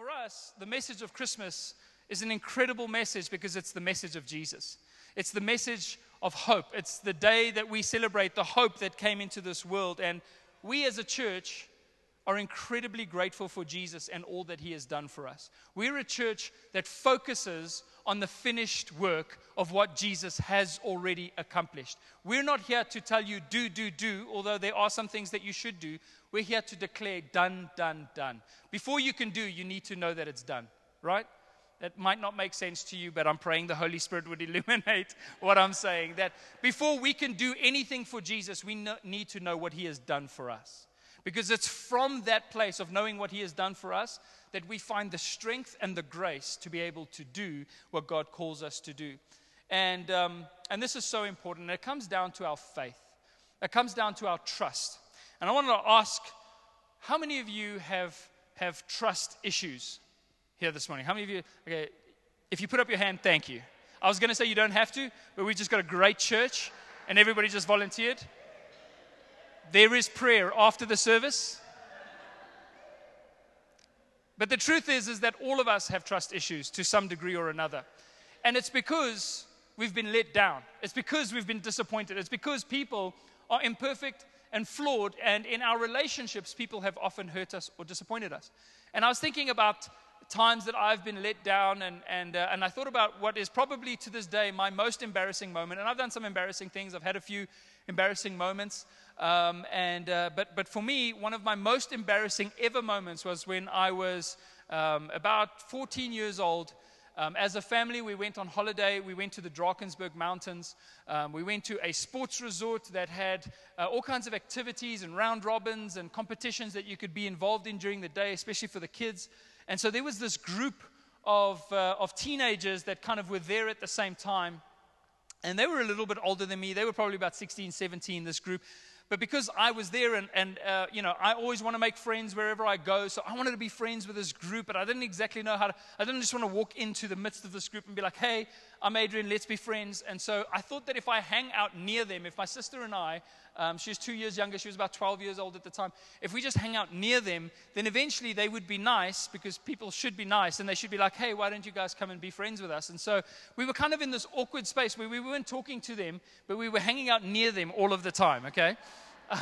for us, the message of Christmas is an incredible message because it's the message of Jesus. It's the message of hope. It's the day that we celebrate the hope that came into this world. And we as a church are incredibly grateful for Jesus and all that he has done for us. We're a church that focuses on the finished work of what Jesus has already accomplished. We're not here to tell you, do, do, do, although there are some things that you should do. We're here to declare, done, done, done. Before you can do, you need to know that it's done, right? That might not make sense to you, but I'm praying the Holy Spirit would illuminate what I'm saying. That before we can do anything for Jesus, we need to know what He has done for us. Because it's from that place of knowing what He has done for us that we find the strength and the grace to be able to do what God calls us to do. And, um, and this is so important. It comes down to our faith, it comes down to our trust. And I wanted to ask how many of you have, have trust issues here this morning? How many of you, okay, if you put up your hand, thank you. I was going to say you don't have to, but we just got a great church and everybody just volunteered. There is prayer after the service. But the truth is, is that all of us have trust issues to some degree or another. And it's because we've been let down. It's because we've been disappointed. It's because people are imperfect and flawed. And in our relationships, people have often hurt us or disappointed us. And I was thinking about times that I've been let down, and, and, uh, and I thought about what is probably to this day my most embarrassing moment. And I've done some embarrassing things, I've had a few embarrassing moments. Um, and, uh, but, but for me, one of my most embarrassing ever moments was when I was um, about 14 years old. Um, as a family, we went on holiday. We went to the Drakensberg Mountains. Um, we went to a sports resort that had uh, all kinds of activities and round robins and competitions that you could be involved in during the day, especially for the kids. And so there was this group of, uh, of teenagers that kind of were there at the same time. And they were a little bit older than me. They were probably about 16, 17, this group. But because I was there and, and uh, you know, I always want to make friends wherever I go. So I wanted to be friends with this group, but I didn't exactly know how to. I didn't just want to walk into the midst of this group and be like, hey, I'm Adrian, let's be friends. And so I thought that if I hang out near them, if my sister and I um, she was two years younger. She was about 12 years old at the time. If we just hang out near them, then eventually they would be nice because people should be nice and they should be like, hey, why don't you guys come and be friends with us? And so we were kind of in this awkward space where we weren't talking to them, but we were hanging out near them all of the time, okay?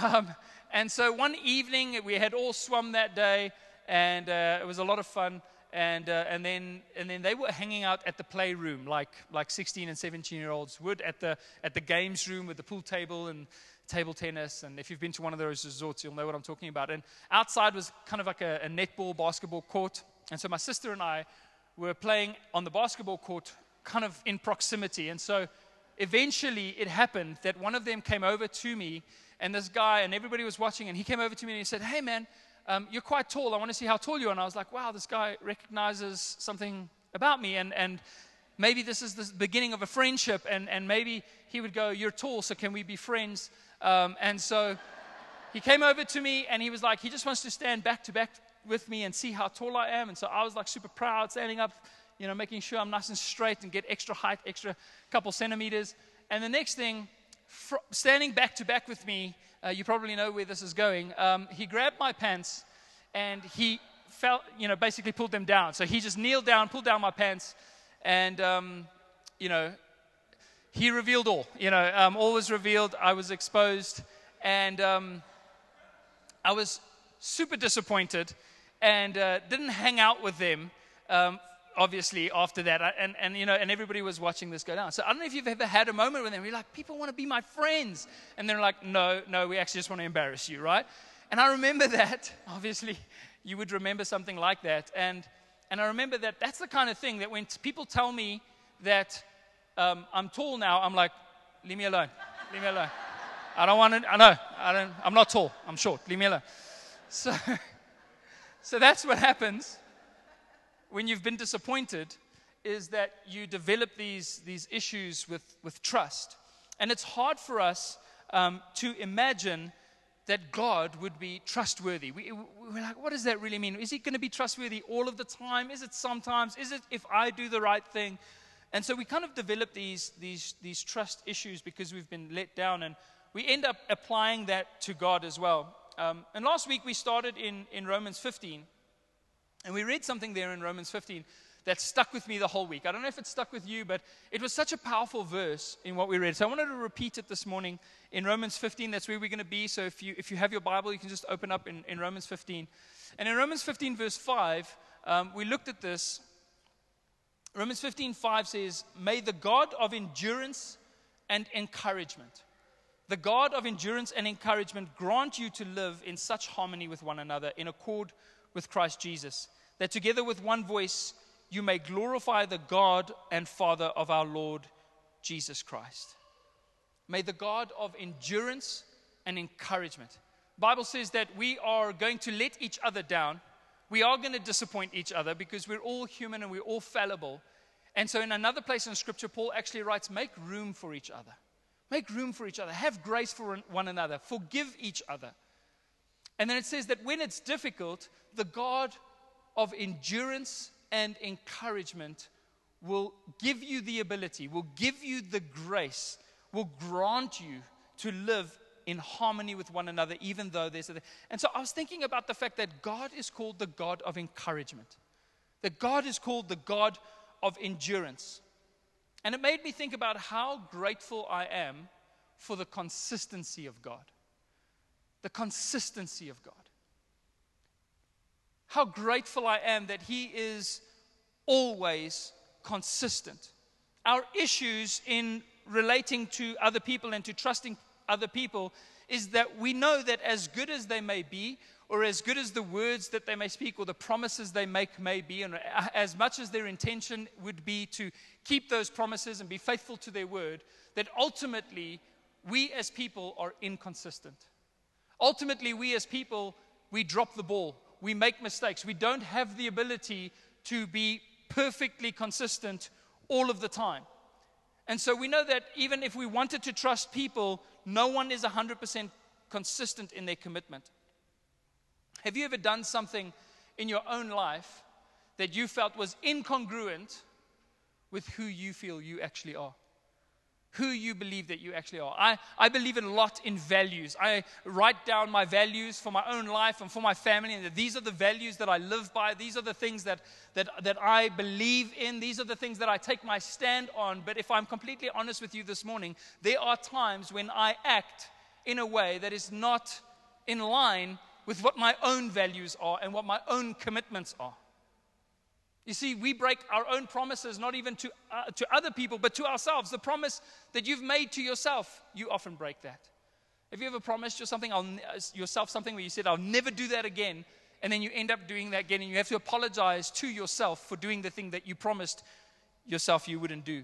Um, and so one evening, we had all swum that day and uh, it was a lot of fun and, uh, and, then, and then they were hanging out at the playroom like, like 16 and 17 year olds would at the, at the games room with the pool table and table tennis. And if you've been to one of those resorts, you'll know what I'm talking about. And outside was kind of like a, a netball basketball court. And so my sister and I were playing on the basketball court kind of in proximity. And so eventually it happened that one of them came over to me, and this guy, and everybody was watching, and he came over to me and he said, Hey, man, um, you're quite tall. I want to see how tall you are. And I was like, Wow, this guy recognizes something about me. And, and maybe this is the beginning of a friendship. And, and maybe he would go, You're tall, so can we be friends? Um, and so he came over to me and he was like, he just wants to stand back to back with me and see how tall I am. And so I was like super proud, standing up, you know, making sure I'm nice and straight and get extra height, extra couple centimeters. And the next thing, fr- standing back to back with me, uh, you probably know where this is going. Um, he grabbed my pants and he felt, you know, basically pulled them down. So he just kneeled down, pulled down my pants, and, um, you know, he revealed all. You know, um, all was revealed. I was exposed, and um, I was super disappointed, and uh, didn't hang out with them. Um, obviously, after that, and, and you know, and everybody was watching this go down. So I don't know if you've ever had a moment them. You're like, people want to be my friends, and they're like, no, no, we actually just want to embarrass you, right? And I remember that. Obviously, you would remember something like that, and and I remember that that's the kind of thing that when people tell me that um, I'm tall now. I'm like, leave me alone. Leave me alone. I don't want to, I know, I don't, I'm not tall. I'm short. Leave me alone. So, so that's what happens when you've been disappointed is that you develop these, these issues with, with trust. And it's hard for us um, to imagine that God would be trustworthy. We, we're like, what does that really mean? Is he going to be trustworthy all of the time? Is it sometimes? Is it if I do the right thing? And so we kind of develop these, these, these trust issues because we've been let down, and we end up applying that to God as well. Um, and last week we started in, in Romans 15. And we read something there in Romans 15 that stuck with me the whole week. I don't know if it stuck with you, but it was such a powerful verse in what we read. So I wanted to repeat it this morning in Romans 15. That's where we're going to be. So if you, if you have your Bible, you can just open up in, in Romans 15. And in Romans 15, verse 5, um, we looked at this. Romans 15, 5 says, May the God of endurance and encouragement, the God of endurance and encouragement, grant you to live in such harmony with one another, in accord with Christ Jesus, that together with one voice you may glorify the God and Father of our Lord Jesus Christ. May the God of endurance and encouragement. Bible says that we are going to let each other down. We are going to disappoint each other because we're all human and we're all fallible. And so in another place in scripture Paul actually writes make room for each other. Make room for each other. Have grace for one another. Forgive each other. And then it says that when it's difficult, the God of endurance and encouragement will give you the ability, will give you the grace, will grant you to live in harmony with one another, even though there's a. And so I was thinking about the fact that God is called the God of encouragement, that God is called the God of endurance. And it made me think about how grateful I am for the consistency of God. The consistency of God. How grateful I am that He is always consistent. Our issues in relating to other people and to trusting other people is that we know that as good as they may be, or as good as the words that they may speak or the promises they make may be, and as much as their intention would be to keep those promises and be faithful to their word, that ultimately we as people are inconsistent. Ultimately, we as people, we drop the ball, we make mistakes, we don't have the ability to be perfectly consistent all of the time. And so we know that even if we wanted to trust people, no one is 100% consistent in their commitment. Have you ever done something in your own life that you felt was incongruent with who you feel you actually are? Who you believe that you actually are. I, I believe a lot in values. I write down my values for my own life and for my family, and these are the values that I live by. These are the things that, that, that I believe in. These are the things that I take my stand on. But if I'm completely honest with you this morning, there are times when I act in a way that is not in line with what my own values are and what my own commitments are. You see, we break our own promises, not even to, uh, to other people, but to ourselves. The promise that you've made to yourself, you often break that. Have you ever promised something, uh, yourself something where you said, I'll never do that again, and then you end up doing that again, and you have to apologize to yourself for doing the thing that you promised yourself you wouldn't do?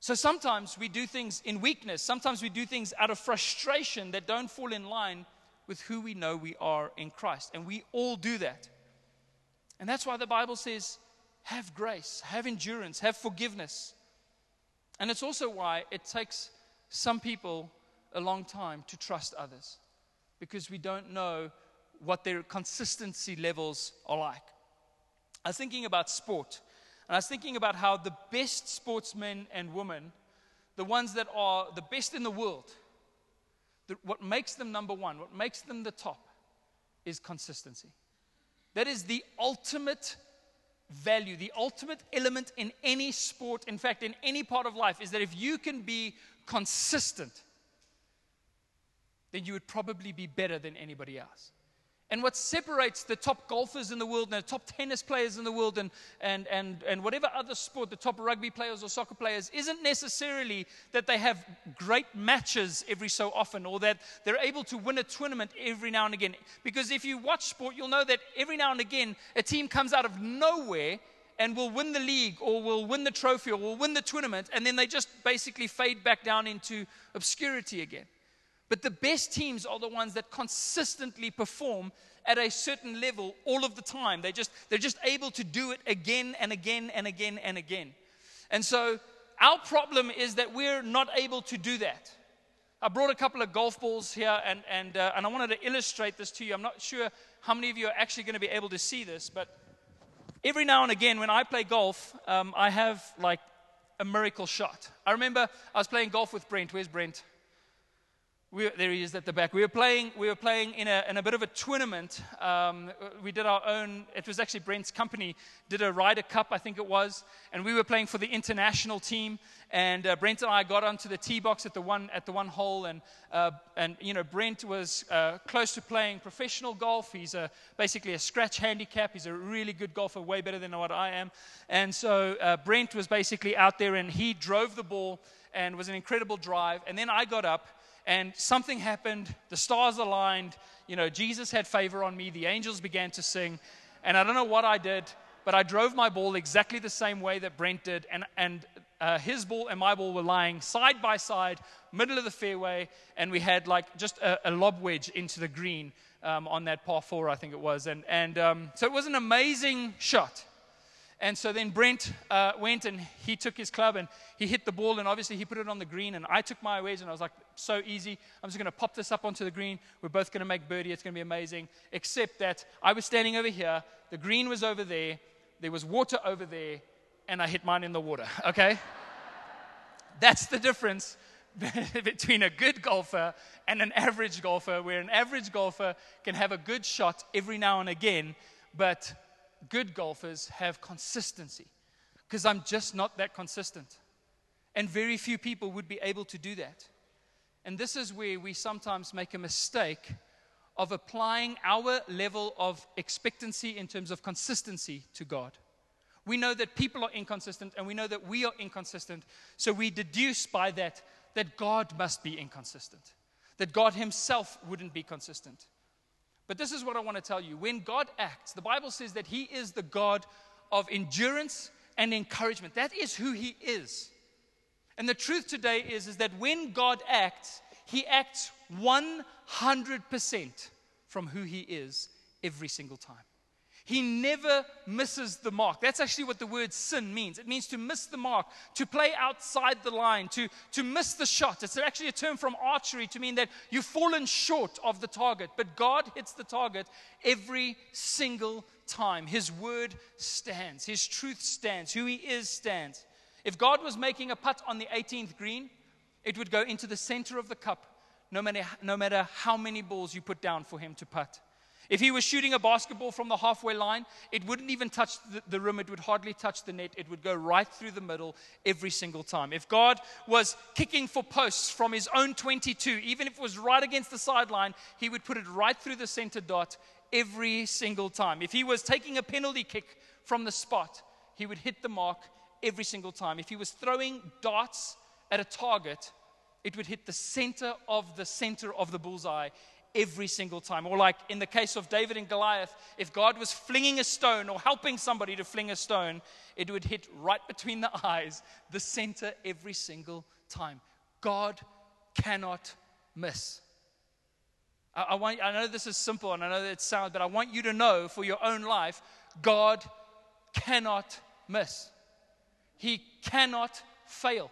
So sometimes we do things in weakness, sometimes we do things out of frustration that don't fall in line with who we know we are in Christ. And we all do that. And that's why the Bible says, have grace, have endurance, have forgiveness. And it's also why it takes some people a long time to trust others because we don't know what their consistency levels are like. I was thinking about sport, and I was thinking about how the best sportsmen and women, the ones that are the best in the world, the, what makes them number one, what makes them the top, is consistency. That is the ultimate value, the ultimate element in any sport, in fact, in any part of life, is that if you can be consistent, then you would probably be better than anybody else. And what separates the top golfers in the world and the top tennis players in the world and, and, and, and whatever other sport, the top rugby players or soccer players, isn't necessarily that they have great matches every so often or that they're able to win a tournament every now and again. Because if you watch sport, you'll know that every now and again a team comes out of nowhere and will win the league or will win the trophy or will win the tournament, and then they just basically fade back down into obscurity again. But the best teams are the ones that consistently perform at a certain level all of the time. They just, they're just able to do it again and again and again and again. And so our problem is that we're not able to do that. I brought a couple of golf balls here and, and, uh, and I wanted to illustrate this to you. I'm not sure how many of you are actually going to be able to see this, but every now and again when I play golf, um, I have like a miracle shot. I remember I was playing golf with Brent. Where's Brent? We, there he is at the back. We were playing, we were playing in, a, in a bit of a tournament. Um, we did our own, it was actually Brent's company, did a Ryder Cup, I think it was. And we were playing for the international team. And uh, Brent and I got onto the tee box at the one, at the one hole. And, uh, and you know, Brent was uh, close to playing professional golf. He's a, basically a scratch handicap. He's a really good golfer, way better than what I am. And so uh, Brent was basically out there and he drove the ball and was an incredible drive. And then I got up and something happened. The stars aligned. You know, Jesus had favor on me. The angels began to sing. And I don't know what I did, but I drove my ball exactly the same way that Brent did. And, and uh, his ball and my ball were lying side by side, middle of the fairway. And we had like just a, a lob wedge into the green um, on that par four, I think it was. And, and um, so it was an amazing shot. And so then Brent uh, went and he took his club and he hit the ball, and obviously he put it on the green. And I took my wedge, and I was like, so easy. I'm just going to pop this up onto the green. We're both going to make birdie. It's going to be amazing. Except that I was standing over here, the green was over there, there was water over there, and I hit mine in the water, okay? That's the difference between a good golfer and an average golfer, where an average golfer can have a good shot every now and again, but good golfers have consistency because I'm just not that consistent. And very few people would be able to do that. And this is where we sometimes make a mistake of applying our level of expectancy in terms of consistency to God. We know that people are inconsistent and we know that we are inconsistent. So we deduce by that that God must be inconsistent, that God Himself wouldn't be consistent. But this is what I want to tell you. When God acts, the Bible says that He is the God of endurance and encouragement. That is who He is. And the truth today is, is that when God acts, He acts 100% from who He is every single time. He never misses the mark. That's actually what the word sin means. It means to miss the mark, to play outside the line, to, to miss the shot. It's actually a term from archery to mean that you've fallen short of the target. But God hits the target every single time. His word stands, His truth stands, who He is stands. If God was making a putt on the 18th green, it would go into the center of the cup, no matter, no matter how many balls you put down for Him to putt. If he was shooting a basketball from the halfway line, it wouldn't even touch the, the, rim, it would hardly touch the net. It would go right through the middle every single time. If God was kicking for posts from his own 22, even if it was right against the sideline, he would put it right through the center dot every single time. If he was taking a penalty kick from the spot, he would hit the mark every single time. If he was throwing darts at a target, it would hit the center of the center of the bullseye every single time. Or, like in the case of David and Goliath, if God was flinging a stone or helping somebody to fling a stone, it would hit right between the eyes, the center every single time. God cannot miss. I, I, want, I know this is simple and I know that it sounds, but I want you to know for your own life, God cannot miss. He cannot fail.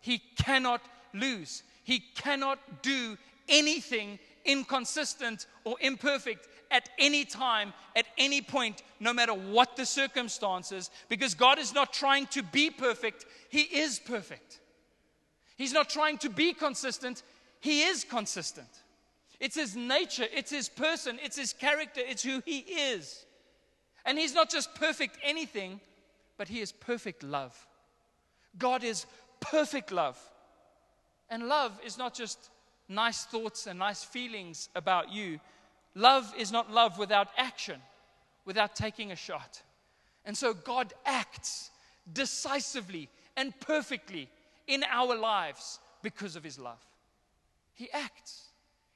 He cannot lose. He cannot do anything inconsistent, or imperfect at any time, at any point, no matter what the circumstances, because God is not trying to be perfect, He is perfect. He's not trying to be consistent, He is consistent. It's His nature, it's His person, it's His character, it's who He is. And He's not just perfect anything, but He is perfect love. God is perfect love. And love is not just nice thoughts and nice feelings about you. Love is not love without action, without taking a shot. And so God acts decisively and perfectly in our lives because of his love. He acts,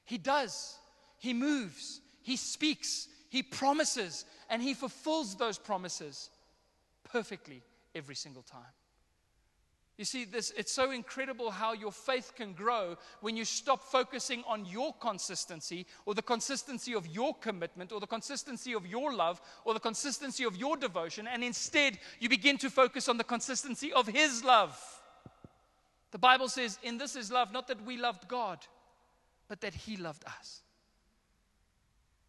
he does, he moves, he speaks, he promises, and he fulfills those promises perfectly every single time. You see, this, it's so incredible how your faith can grow when you stop focusing on your consistency or the consistency of your commitment or the consistency of your love or the consistency of your devotion, and instead you begin to focus on the consistency of His love. The Bible says, In this is love, not that we loved God, but that He loved us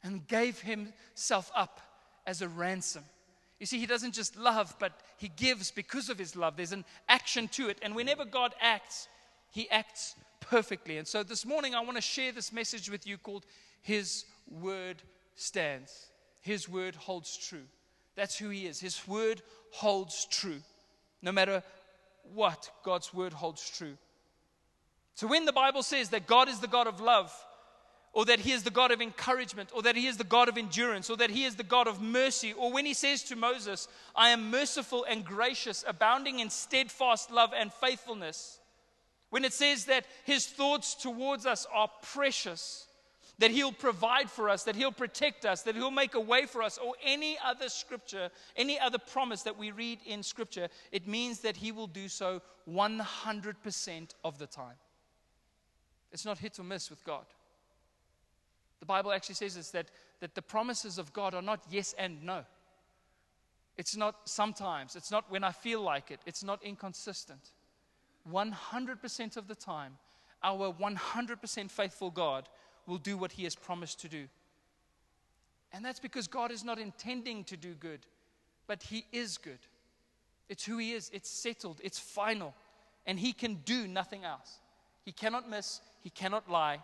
and gave Himself up as a ransom you see, He doesn't just love, but He gives because of His love. There's an action to it. And whenever God acts, He acts perfectly. And so this morning, I want to share this message with you called His Word Stands. His Word holds true. That's who He is. His Word holds true. No matter what, God's Word holds true. So when the Bible says that God is the God of love, or that he is the God of encouragement, or that he is the God of endurance, or that he is the God of mercy, or when he says to Moses, I am merciful and gracious, abounding in steadfast love and faithfulness, when it says that his thoughts towards us are precious, that he'll provide for us, that he'll protect us, that he'll make a way for us, or any other scripture, any other promise that we read in scripture, it means that he will do so 100% of the time. It's not hit or miss with God. The Bible actually says this that, that the promises of God are not yes and no. It's not sometimes, it's not when I feel like it, it's not inconsistent. 100% of the time, our 100% faithful God will do what He has promised to do. And that's because God is not intending to do good, but He is good. It's who He is, it's settled, it's final, and He can do nothing else. He cannot miss, He cannot lie,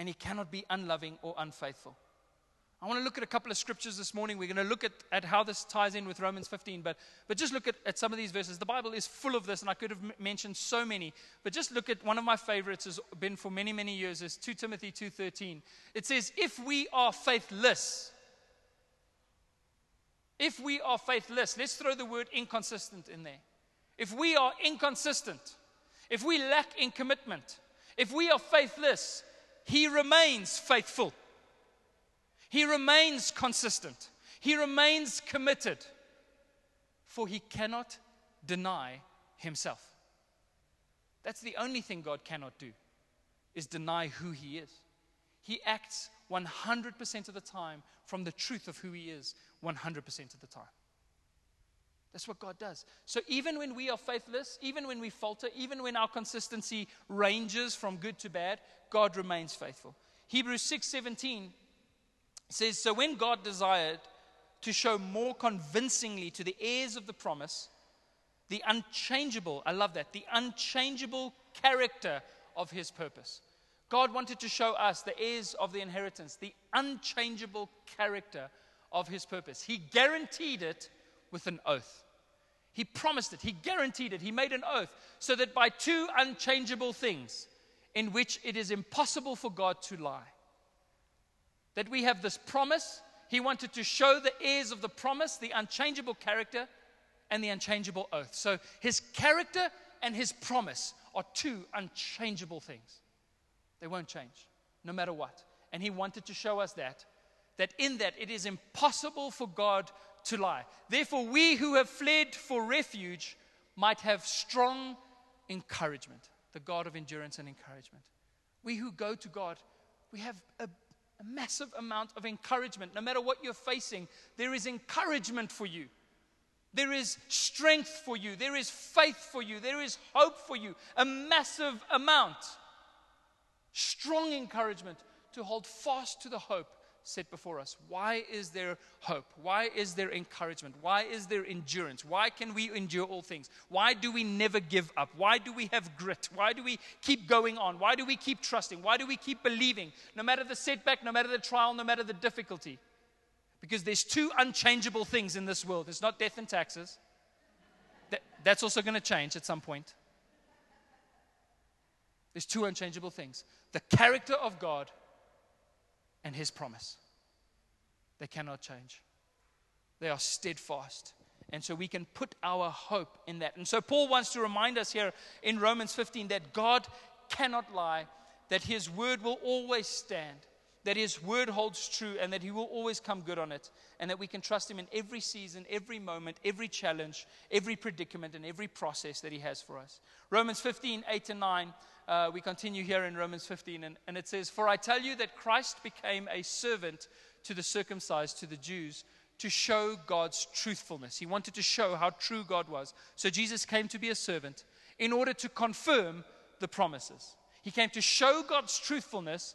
and he cannot be unloving or unfaithful. I want to look at a couple of scriptures this morning. We're going to look at, at how this ties in with Romans 15, but, but just look at, at some of these verses. The Bible is full of this, and I could have m- mentioned so many, but just look at one of my favorites has been for many, many years is 2 Timothy 2.13. It says, if we are faithless, if we are faithless, let's throw the word inconsistent in there. If we are inconsistent, if we lack in commitment, if we are faithless, he remains faithful. He remains consistent. He remains committed. For he cannot deny himself. That's the only thing God cannot do is deny who he is. He acts 100% of the time from the truth of who he is 100% of the time. That's what God does. So even when we are faithless, even when we falter, even when our consistency ranges from good to bad, God remains faithful. Hebrews 6:17 says, "So when God desired to show more convincingly to the heirs of the promise the unchangeable, I love that, the unchangeable character of his purpose. God wanted to show us, the heirs of the inheritance, the unchangeable character of his purpose. He guaranteed it with an oath. He promised it, he guaranteed it, he made an oath, so that by two unchangeable things, in which it is impossible for God to lie, that we have this promise. He wanted to show the heirs of the promise the unchangeable character and the unchangeable oath. So his character and his promise are two unchangeable things. They won't change, no matter what. And he wanted to show us that, that in that it is impossible for God to lie. Therefore, we who have fled for refuge might have strong encouragement, the God of endurance and encouragement. We who go to God, we have a, a massive amount of encouragement. No matter what you're facing, there is encouragement for you. There is strength for you. There is faith for you. There is hope for you. A massive amount. Strong encouragement to hold fast to the hope set before us. Why is there hope? Why is there encouragement? Why is there endurance? Why can we endure all things? Why do we never give up? Why do we have grit? Why do we keep going on? Why do we keep trusting? Why do we keep believing? No matter the setback, no matter the trial, no matter the difficulty. Because there's two unchangeable things in this world it's not death and taxes. That, that's also going to change at some point. There's two unchangeable things the character of God and his promise. They cannot change, they are steadfast. And so we can put our hope in that. And so Paul wants to remind us here in Romans 15 that God cannot lie, that his word will always stand, that his word holds true, and that he will always come good on it, and that we can trust him in every season, every moment, every challenge, every predicament, and every process that he has for us. Romans 15, 8 and 9 uh, we continue here in Romans 15, and, and it says, For I tell you that Christ became a servant to the circumcised, to the Jews, to show God's truthfulness. He wanted to show how true God was. So Jesus came to be a servant in order to confirm the promises. He came to show God's truthfulness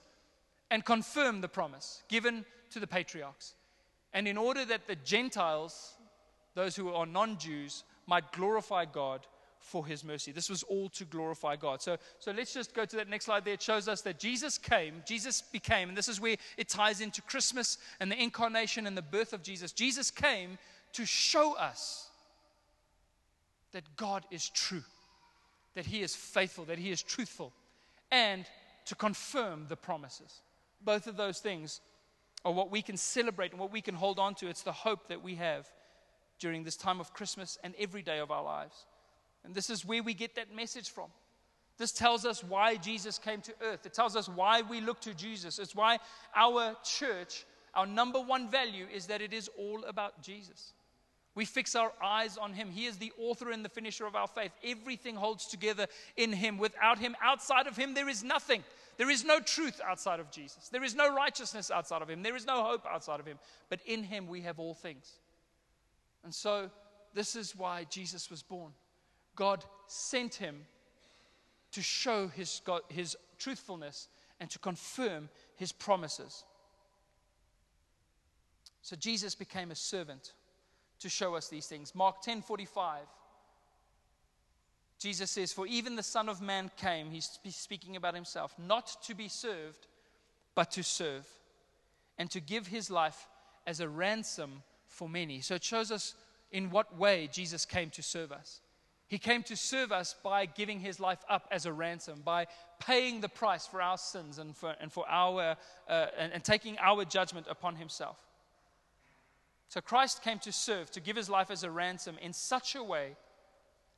and confirm the promise given to the patriarchs. And in order that the Gentiles, those who are non Jews, might glorify God for his mercy. This was all to glorify God. So, so let's just go to that next slide there. It shows us that Jesus came, Jesus became, and this is where it ties into Christmas and the incarnation and the birth of Jesus. Jesus came to show us that God is true, that he is faithful, that he is truthful, and to confirm the promises. Both of those things are what we can celebrate and what we can hold on to. It's the hope that we have during this time of Christmas and every day of our lives. And this is where we get that message from. This tells us why Jesus came to earth. It tells us why we look to Jesus. It's why our church, our number one value is that it is all about Jesus. We fix our eyes on Him. He is the author and the finisher of our faith. Everything holds together in Him. Without Him, outside of Him, there is nothing. There is no truth outside of Jesus. There is no righteousness outside of Him. There is no hope outside of Him. But in Him, we have all things. And so, this is why Jesus was born. God sent him to show his, God, his truthfulness and to confirm his promises. So Jesus became a servant to show us these things. Mark 10:45 Jesus says, For even the Son of Man came, he's speaking about himself, not to be served, but to serve, and to give his life as a ransom for many. So it shows us in what way Jesus came to serve us. He came to serve us by giving his life up as a ransom, by paying the price for our sins and for, and for our, uh, and, and taking our judgment upon himself. So Christ came to serve, to give his life as a ransom in such a way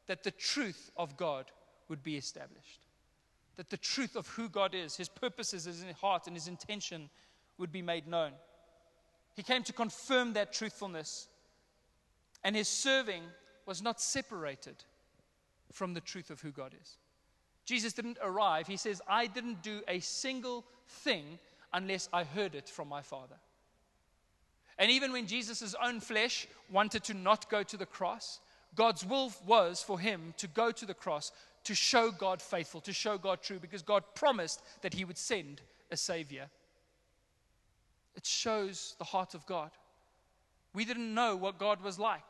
that the truth of God would be established. That the truth of who God is, his purposes, his heart, and his intention would be made known. He came to confirm that truthfulness and his serving was not separated from the truth of who God is. Jesus didn't arrive. He says, I didn't do a single thing unless I heard it from my Father. And even when Jesus' own flesh wanted to not go to the cross, God's will was for him to go to the cross to show God faithful, to show God true, because God promised that he would send a Savior. It shows the heart of God. We didn't know what God was like.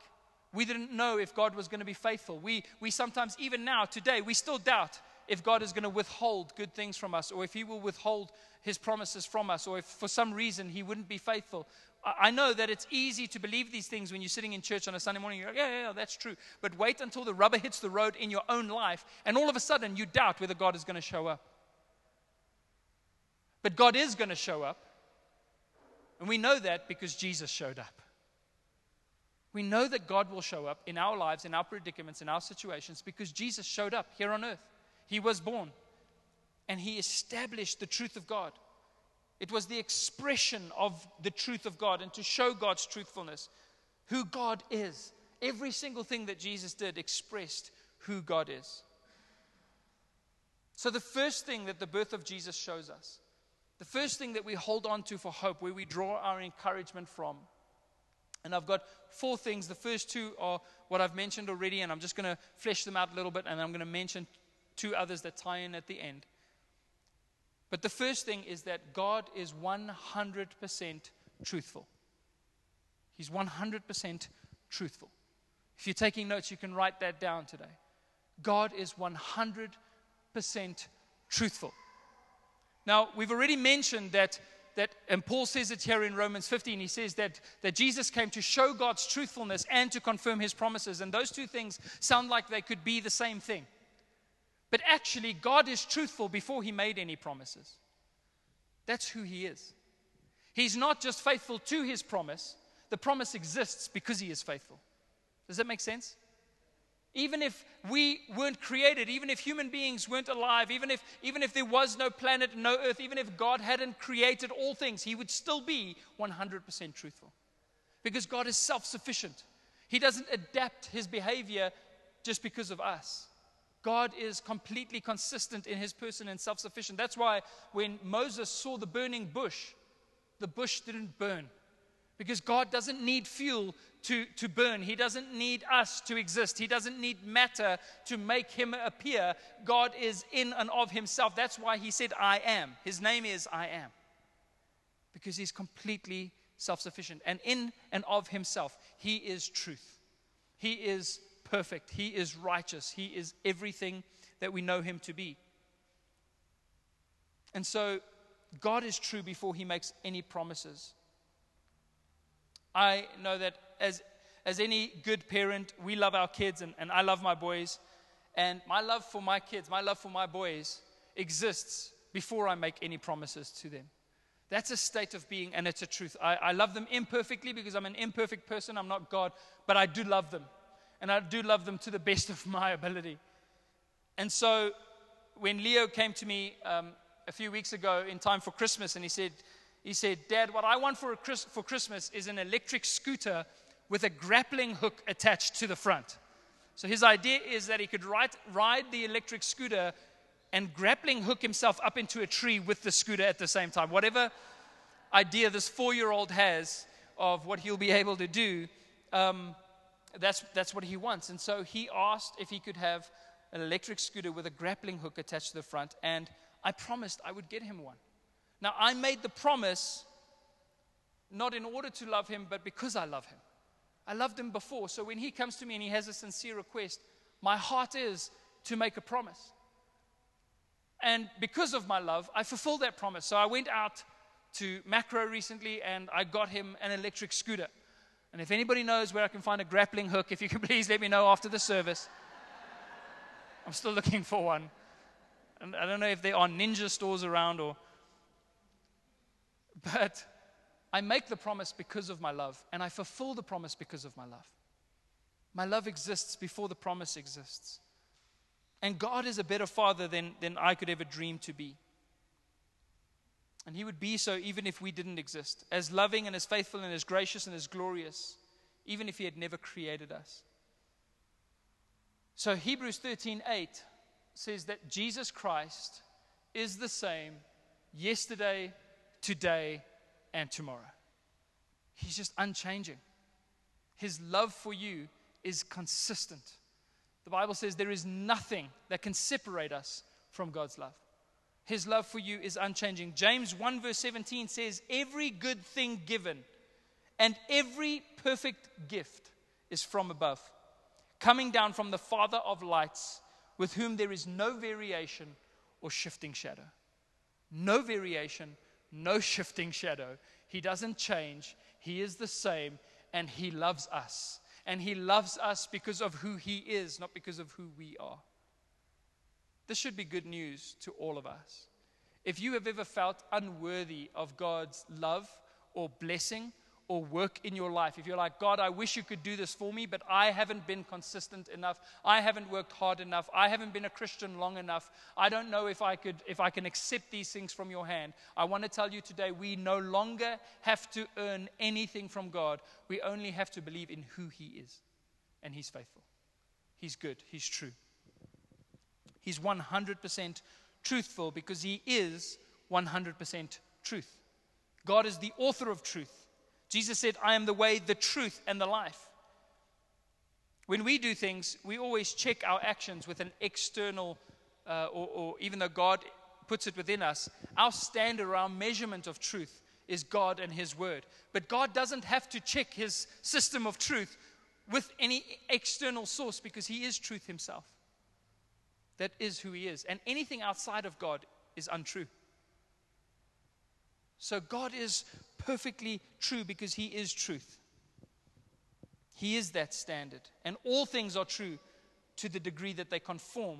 We didn't know if God was going to be faithful. We, we sometimes, even now, today, we still doubt if God is going to withhold good things from us or if He will withhold His promises from us or if for some reason He wouldn't be faithful. I know that it's easy to believe these things when you're sitting in church on a Sunday morning. You're like, yeah, yeah, yeah, that's true. But wait until the rubber hits the road in your own life, and all of a sudden you doubt whether God is going to show up. But God is going to show up. And we know that because Jesus showed up. We know that God will show up in our lives, in our predicaments, in our situations because Jesus showed up here on earth. He was born and He established the truth of God. It was the expression of the truth of God and to show God's truthfulness, who God is. Every single thing that Jesus did expressed who God is. So, the first thing that the birth of Jesus shows us, the first thing that we hold on to for hope, where we draw our encouragement from, and I've got four things. The first two are what I've mentioned already, and I'm just going to flesh them out a little bit, and I'm going to mention two others that tie in at the end. But the first thing is that God is 100% truthful. He's 100% truthful. If you're taking notes, you can write that down today. God is 100% truthful. Now, we've already mentioned that that, and Paul says it here in Romans 15, he says that, that Jesus came to show God's truthfulness and to confirm his promises. And those two things sound like they could be the same thing. But actually, God is truthful before he made any promises. That's who he is. He's not just faithful to his promise, the promise exists because he is faithful. Does that make sense? Even if we weren't created, even if human beings weren't alive, even if, even if there was no planet, no earth, even if God hadn't created all things, He would still be 100% truthful. Because God is self sufficient. He doesn't adapt His behavior just because of us. God is completely consistent in His person and self sufficient. That's why when Moses saw the burning bush, the bush didn't burn. Because God doesn't need fuel to, to burn. He doesn't need us to exist. He doesn't need matter to make him appear. God is in and of himself. That's why he said, I am. His name is I am. Because he's completely self sufficient. And in and of himself, he is truth. He is perfect. He is righteous. He is everything that we know him to be. And so, God is true before he makes any promises. I know that as, as any good parent, we love our kids, and, and I love my boys. And my love for my kids, my love for my boys, exists before I make any promises to them. That's a state of being, and it's a truth. I, I, love them imperfectly because I'm an imperfect person. I'm not God, but I do love them. And I do love them to the best of my ability. And so when Leo came to me um, a few weeks ago in time for Christmas, and he said, he said, Dad, what I want for, Chris, for Christmas is an electric scooter with a grappling hook attached to the front. So his idea is that he could ride, ride the electric scooter and grappling hook himself up into a tree with the scooter at the same time. Whatever idea this four year old has of what he'll be able to do, um, that's, that's what he wants. And so he asked if he could have an electric scooter with a grappling hook attached to the front, and I promised I would get him one. Now, I made the promise not in order to love him, but because I love him. I loved him before. So when he comes to me and he has a sincere request, my heart is to make a promise. And because of my love, I fulfilled that promise. So I went out to Makro recently and I got him an electric scooter. And if anybody knows where I can find a grappling hook, if you can please let me know after the service. I'm still looking for one. And I don't know if there are ninja stores around or. But I make the promise because of my love, and I fulfill the promise because of my love. My love exists before the promise exists. And God is a better father than, than I could ever dream to be. And He would be so even if we didn't exist, as loving and as faithful and as gracious and as glorious, even if He had never created us. So Hebrews 13 8 says that Jesus Christ is the same yesterday, today, and tomorrow. He's just unchanging. His love for you is consistent. The Bible says there is nothing that can separate us from God's love. His love for you is unchanging. James 1, verse 17 says, Every good thing given and every perfect gift is from above, coming down from the Father of lights, with whom there is no variation or shifting shadow. No variation, no shifting shadow. He doesn't change, He is the same, and He loves us and He loves us because of who He is, not because of who we are. This should be good news to all of us. If you have ever felt unworthy of God's love or blessing or work in your life. If you're like, God, I wish you could do this for me, but I haven't been consistent enough. I haven't worked hard enough. I haven't been a Christian long enough. I don't know if I could if I can accept these things from your hand. I want to tell you today we no longer have to earn anything from God. We only have to believe in who he is. And he's faithful. He's good. He's true. He's 100% truthful because he is 100% truth. God is the author of truth. Jesus said, I am the way, the truth, and the life. When we do things, we always check our actions with an external, uh, or, or even though God puts it within us, our standard, our measurement of truth is God and His Word. But God doesn't have to check His system of truth with any external source because He is truth Himself. That is who He is. And anything outside of God is untrue. So God is perfectly true because He is truth. He is that standard. And all things are true to the degree that they conform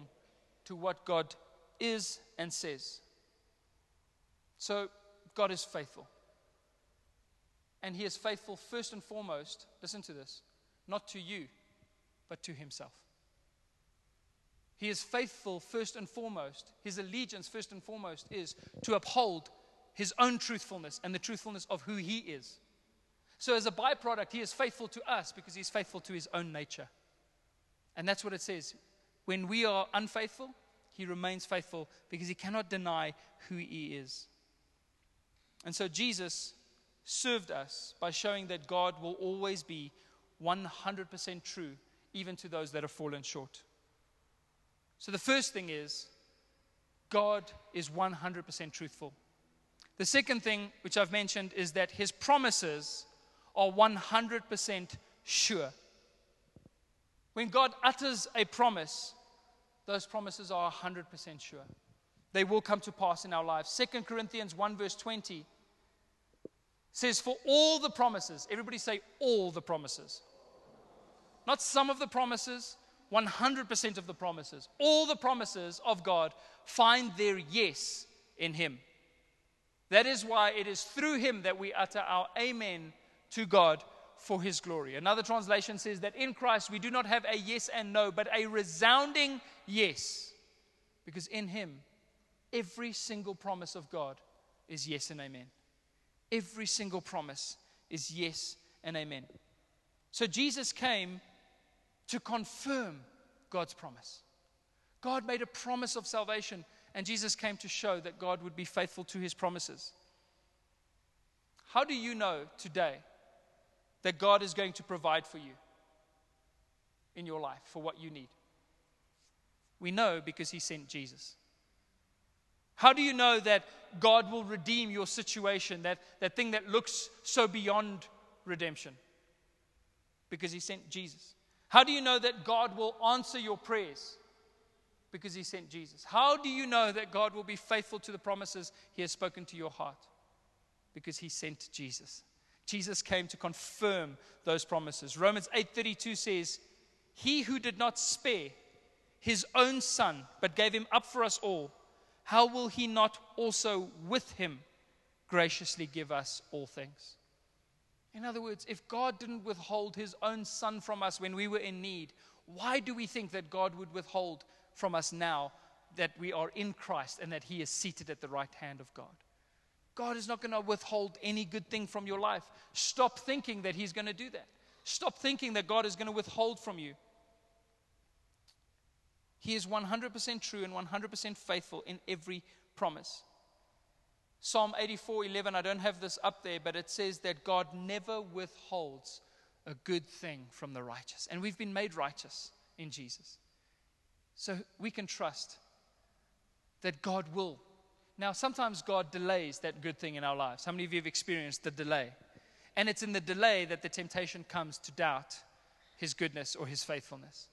to what God is and says. So God is faithful. And He is faithful first and foremost, listen to this, not to you, but to Himself. He is faithful first and foremost. His allegiance, first and foremost, is to uphold his own truthfulness and the truthfulness of who he is. So, as a byproduct, he is faithful to us because he's faithful to his own nature. And that's what it says. When we are unfaithful, he remains faithful because he cannot deny who he is. And so, Jesus served us by showing that God will always be 100% true, even to those that have fallen short. So, the first thing is God is 100% truthful. The second thing, which I've mentioned, is that his promises are 100% sure. When God utters a promise, those promises are 100% sure. They will come to pass in our lives. 2 Corinthians 1, verse 20 says, For all the promises, everybody say all the promises. Not some of the promises, 100% of the promises. All the promises of God find their yes in Him. That is why it is through Him that we utter our amen to God for His glory. Another translation says that in Christ we do not have a yes and no, but a resounding yes. Because in Him, every single promise of God is yes and amen. Every single promise is yes and amen. So Jesus came to confirm God's promise. God made a promise of salvation, and Jesus came to show that God would be faithful to his promises. How do you know today that God is going to provide for you in your life for what you need? We know because he sent Jesus. How do you know that God will redeem your situation, that, that thing that looks so beyond redemption? Because He sent Jesus. How do you know that God will answer your prayers? Because He sent Jesus. How do you know that God will be faithful to the promises He has spoken to your heart? Because He sent Jesus. Jesus came to confirm those promises. Romans 8:32 says, "He who did not spare his own son, but gave him up for us all, how will he not also with him graciously give us all things? In other words, if God didn't withhold his own son from us when we were in need, why do we think that God would withhold from us now that we are in Christ and that he is seated at the right hand of God? God is not going to withhold any good thing from your life. Stop thinking that he's going to do that. Stop thinking that God is going to withhold from you. He is 100% true and 100% faithful in every promise. Psalm 84 11, I don't have this up there, but it says that God never withholds a good thing from the righteous. And we've been made righteous in Jesus. So we can trust that God will. Now, sometimes God delays that good thing in our lives. How many of you have experienced the delay? And it's in the delay that the temptation comes to doubt his goodness or his faithfulness.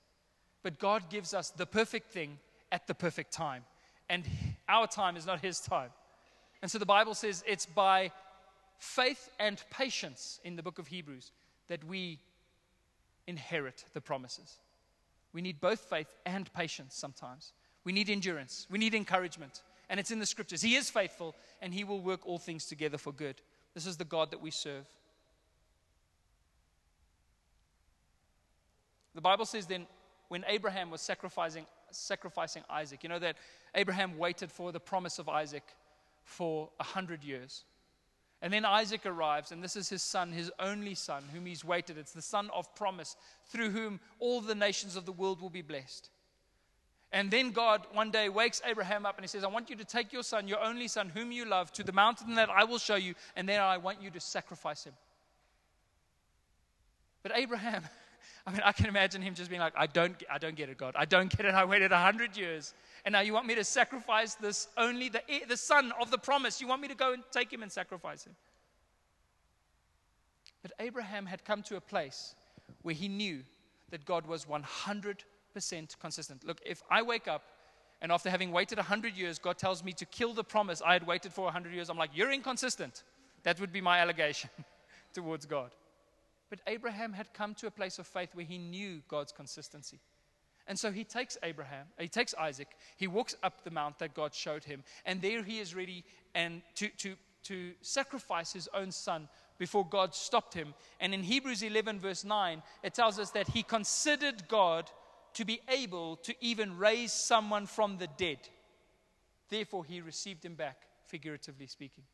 But God gives us the perfect thing at the perfect time. And our time is not His time. And so the Bible says it's by faith and patience in the book of Hebrews that we inherit the promises. We need both faith and patience sometimes. We need endurance. We need encouragement. And it's in the scriptures. He is faithful and He will work all things together for good. This is the God that we serve. The Bible says then, when Abraham was sacrificing, sacrificing Isaac. You know that Abraham waited for the promise of Isaac for a hundred years. And then Isaac arrives, and this is his son, his only son, whom he's waited. It's the son of promise, through whom all the nations of the world will be blessed. And then God one day wakes Abraham up and he says, I want you to take your son, your only son, whom you love, to the mountain that I will show you, and then I want you to sacrifice him. But Abraham, I mean, I can imagine him just being like, I don't, I don't get it, God. I don't get it. I waited 100 years. And now you want me to sacrifice this only, the, eh, the son of the promise. You want me to go and take him and sacrifice him. But Abraham had come to a place where he knew that God was 100% consistent. Look, if I wake up and after having waited 100 years, God tells me to kill the promise I had waited for 100 years, I'm like, you're inconsistent. That would be my allegation towards God. But Abraham had come to a place of faith where he knew God's consistency. And so he takes Abraham, he takes Isaac, he walks up the mount that God showed him, and there he is ready and to, to, to sacrifice his own son before God stopped him. And in Hebrews 11, verse 9, it tells us that he considered God to be able to even raise someone from the dead. Therefore, he received him back, figuratively speaking.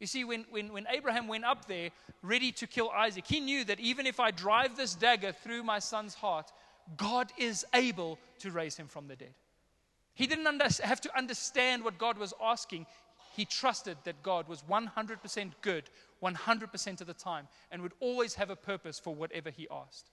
You see, when, when, when Abraham went up there ready to kill Isaac, he knew that even if I drive this dagger through my son's heart, God is able to raise him from the dead. He didn't under, have to understand what God was asking. He trusted that God was 100% good 100% of the time and would always have a purpose for whatever he asked.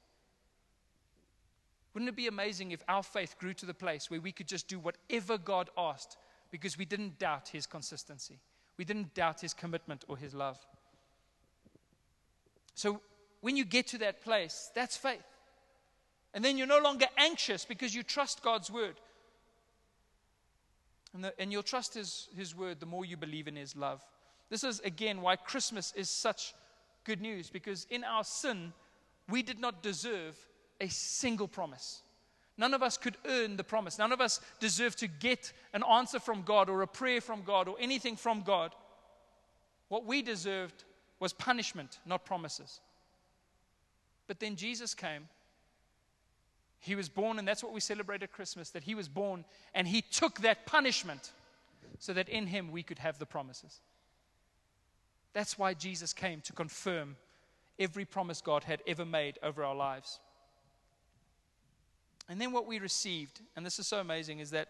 Wouldn't it be amazing if our faith grew to the place where we could just do whatever God asked because we didn't doubt his consistency? We didn't doubt his commitment or his love. So when you get to that place, that's faith. And then you're no longer anxious because you trust God's word. And, the, and you'll trust his, his word the more you believe in His love. This is, again, why Christmas is such good news because in our sin, we did not deserve a single promise. None of us could earn the promise. None of us deserve to get an answer from God or a prayer from God or anything from God. What we deserved was punishment, not promises. But then Jesus came. He was born, and that's what we celebrate at Christmas that He was born, and He took that punishment so that in Him we could have the promises. That's why Jesus came to confirm every promise God had ever made over our lives. And then what we received, and this is so amazing, is that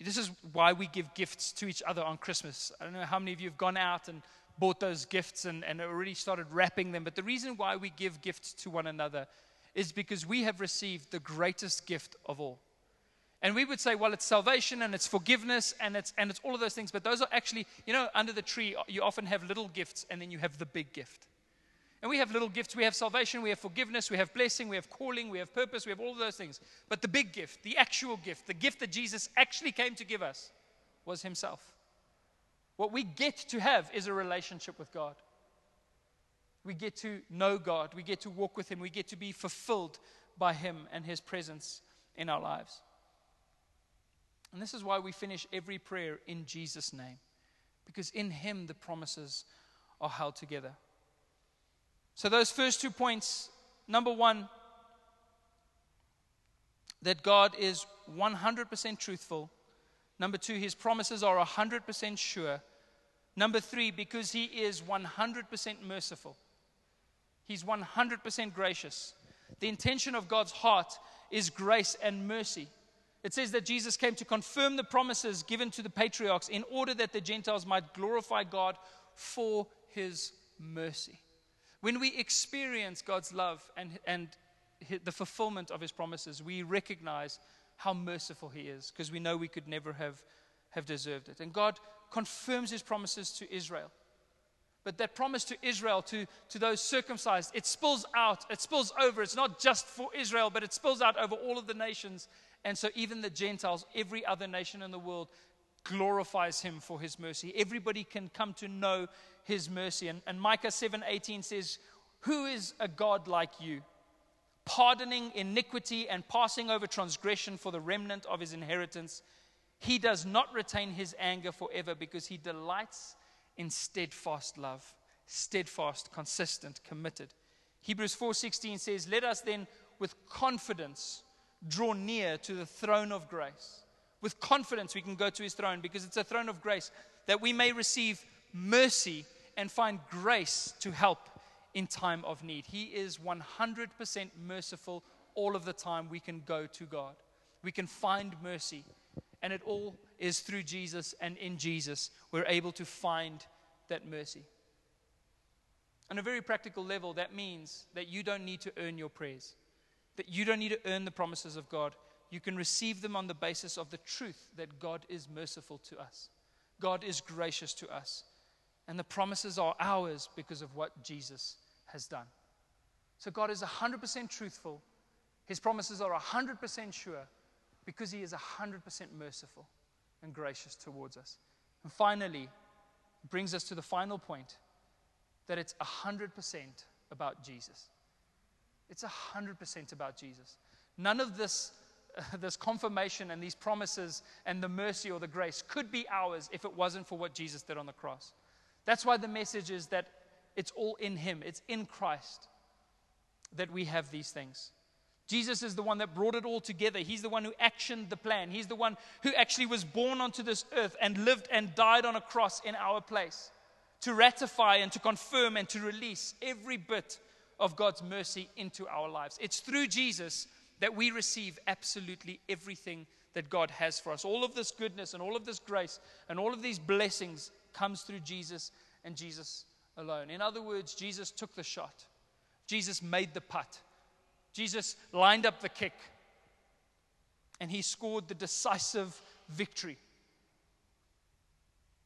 this is why we give gifts to each other on Christmas. I don't know how many of you have gone out and bought those gifts and, and already started wrapping them, but the reason why we give gifts to one another is because we have received the greatest gift of all. And we would say, well, it's salvation and it's forgiveness and it's, and it's all of those things. But those are actually, you know, under the tree, you often have little gifts and then you have the big gift. And we have little gifts. We have salvation, we have forgiveness, we have blessing, we have calling, we have purpose, we have all those things. But the big gift, the actual gift, the gift that Jesus actually came to give us was Himself. What we get to have is a relationship with God. We get to know God, we get to walk with Him, we get to be fulfilled by Him and His presence in our lives. And this is why we finish every prayer in Jesus' name, because in Him the promises are held together. So, those first two points number one, that God is 100% truthful. Number two, his promises are 100% sure. Number three, because he is 100% merciful. He's 100% gracious. The intention of God's heart is grace and mercy. It says that Jesus came to confirm the promises given to the patriarchs in order that the Gentiles might glorify God for his mercy. When we experience God's love and, and the fulfillment of his promises, we recognize how merciful he is because we know we could never have, have deserved it. And God confirms his promises to Israel. But that promise to Israel, to, to those circumcised, it spills out, it spills over. It's not just for Israel, but it spills out over all of the nations. And so, even the Gentiles, every other nation in the world, glorifies him for his mercy. Everybody can come to know his mercy. And, and Micah 7:18 says, Who is a God like you? Pardoning iniquity and passing over transgression for the remnant of his inheritance. He does not retain his anger forever because he delights in steadfast love, steadfast, consistent, committed. Hebrews 4:16 says, "Let us then with confidence draw near to the throne of grace." With confidence we can go to his throne because it's a throne of grace that we may receive mercy and find grace to help in time of need. He is 100% merciful all of the time. We can go to God, we can find mercy, and it all is through Jesus and in Jesus. We're able to find that mercy. On a very practical level, that means that you don't need to earn your prayers, that you don't need to earn the promises of God. You can receive them on the basis of the truth that God is merciful to us, God is gracious to us, and the promises are ours because of what Jesus has done. So God is 100% truthful. His promises are 100% sure because He is 100% merciful and gracious towards us. And finally, brings us to the final point that it's 100% about Jesus. It's 100% about Jesus. None of this, this confirmation and these promises and the mercy or the grace could be ours if it wasn't for what Jesus did on the cross. That's why the message is that it's all in Him, it's in Christ that we have these things. Jesus is the one that brought it all together. He's the one who actioned the plan. He's the one who actually was born onto this earth and lived and died on a cross in our place to ratify and to confirm and to release every bit of God's mercy into our lives. It's through Jesus that we receive absolutely everything that God has for us. All of this goodness and all of this grace and all of these blessings comes through Jesus and Jesus alone. In other words, Jesus took the shot, Jesus made the putt, Jesus lined up the kick, and he scored the decisive victory.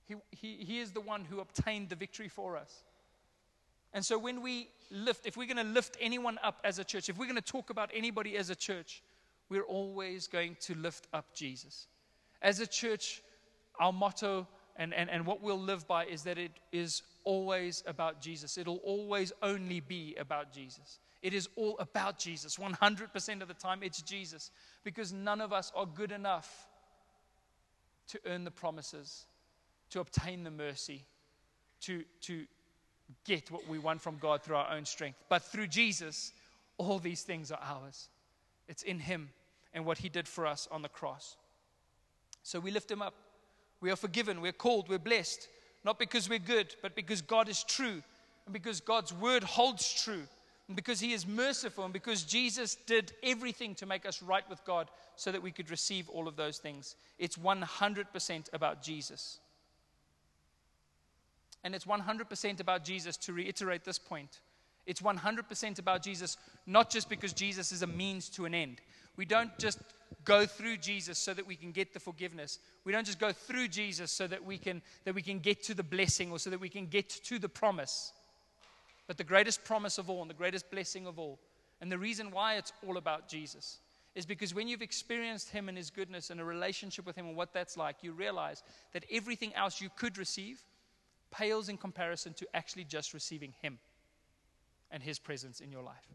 He, he, he is the one who obtained the victory for us. And so when we lift, if we're going to lift anyone up as a church, if we're going to talk about anybody as a church, we're always going to lift up Jesus. As a church, our motto and, and, and what we'll live by is that it is always about Jesus. It'll always only be about Jesus. It is all about Jesus. 100% of the time, it's Jesus. Because none of us are good enough to earn the promises, to obtain the mercy, to, to get what we want from God through our own strength. But through Jesus, all these things are ours. It's in Him and what He did for us on the cross. So we lift Him up. We are forgiven, we're called, we're blessed, not because we're good, but because God is true, and because God's word holds true, and because He is merciful, and because Jesus did everything to make us right with God so that we could receive all of those things. It's 100% about Jesus. And it's 100% about Jesus, to reiterate this point. It's 100% about Jesus, not just because Jesus is a means to an end. We don't just go through Jesus so that we can get the forgiveness. We don't just go through Jesus so that we can, that we can get to the blessing or so that we can get to the promise. But the greatest promise of all and the greatest blessing of all, and the reason why it's all about Jesus, is because when you've experienced Him and His goodness and a relationship with Him and what that's like, you realize that everything else you could receive pales in comparison to actually just receiving Him and His presence in your life.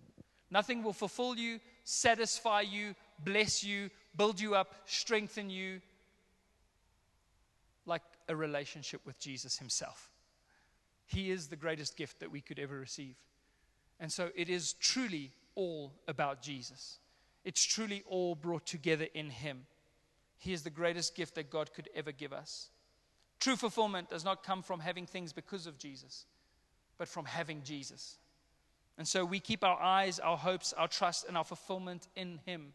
Nothing will fulfill you, satisfy you, bless you, build you up, strengthen you like a relationship with Jesus Himself. He is the greatest gift that we could ever receive. And so it is truly all about Jesus. It's truly all brought together in Him. He is the greatest gift that God could ever give us. True fulfillment does not come from having things because of Jesus, but from having Jesus. And so we keep our eyes, our hopes, our trust, and our fulfillment in Him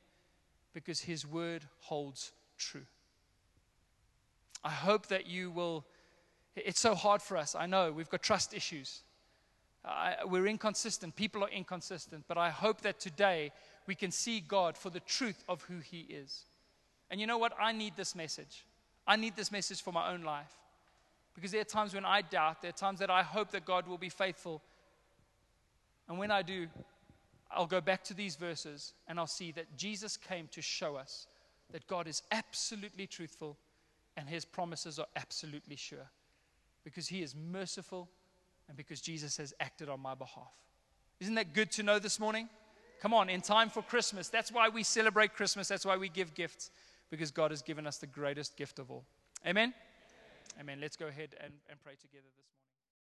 because His word holds true. I hope that you will. It's so hard for us. I know we've got trust issues. I, we're inconsistent. People are inconsistent. But I hope that today we can see God for the truth of who He is. And you know what? I need this message. I need this message for my own life. Because there are times when I doubt, there are times that I hope that God will be faithful and when I do, I'll go back to these verses and I'll see that Jesus came to show us that God is absolutely truthful and his promises are absolutely sure because he is merciful and because Jesus has acted on my behalf. Isn't that good to know this morning? Come on, in time for Christmas. That's why we celebrate Christmas. That's why we give gifts because God has given us the greatest gift of all. Amen? Amen. Let's go ahead and, and pray together this morning.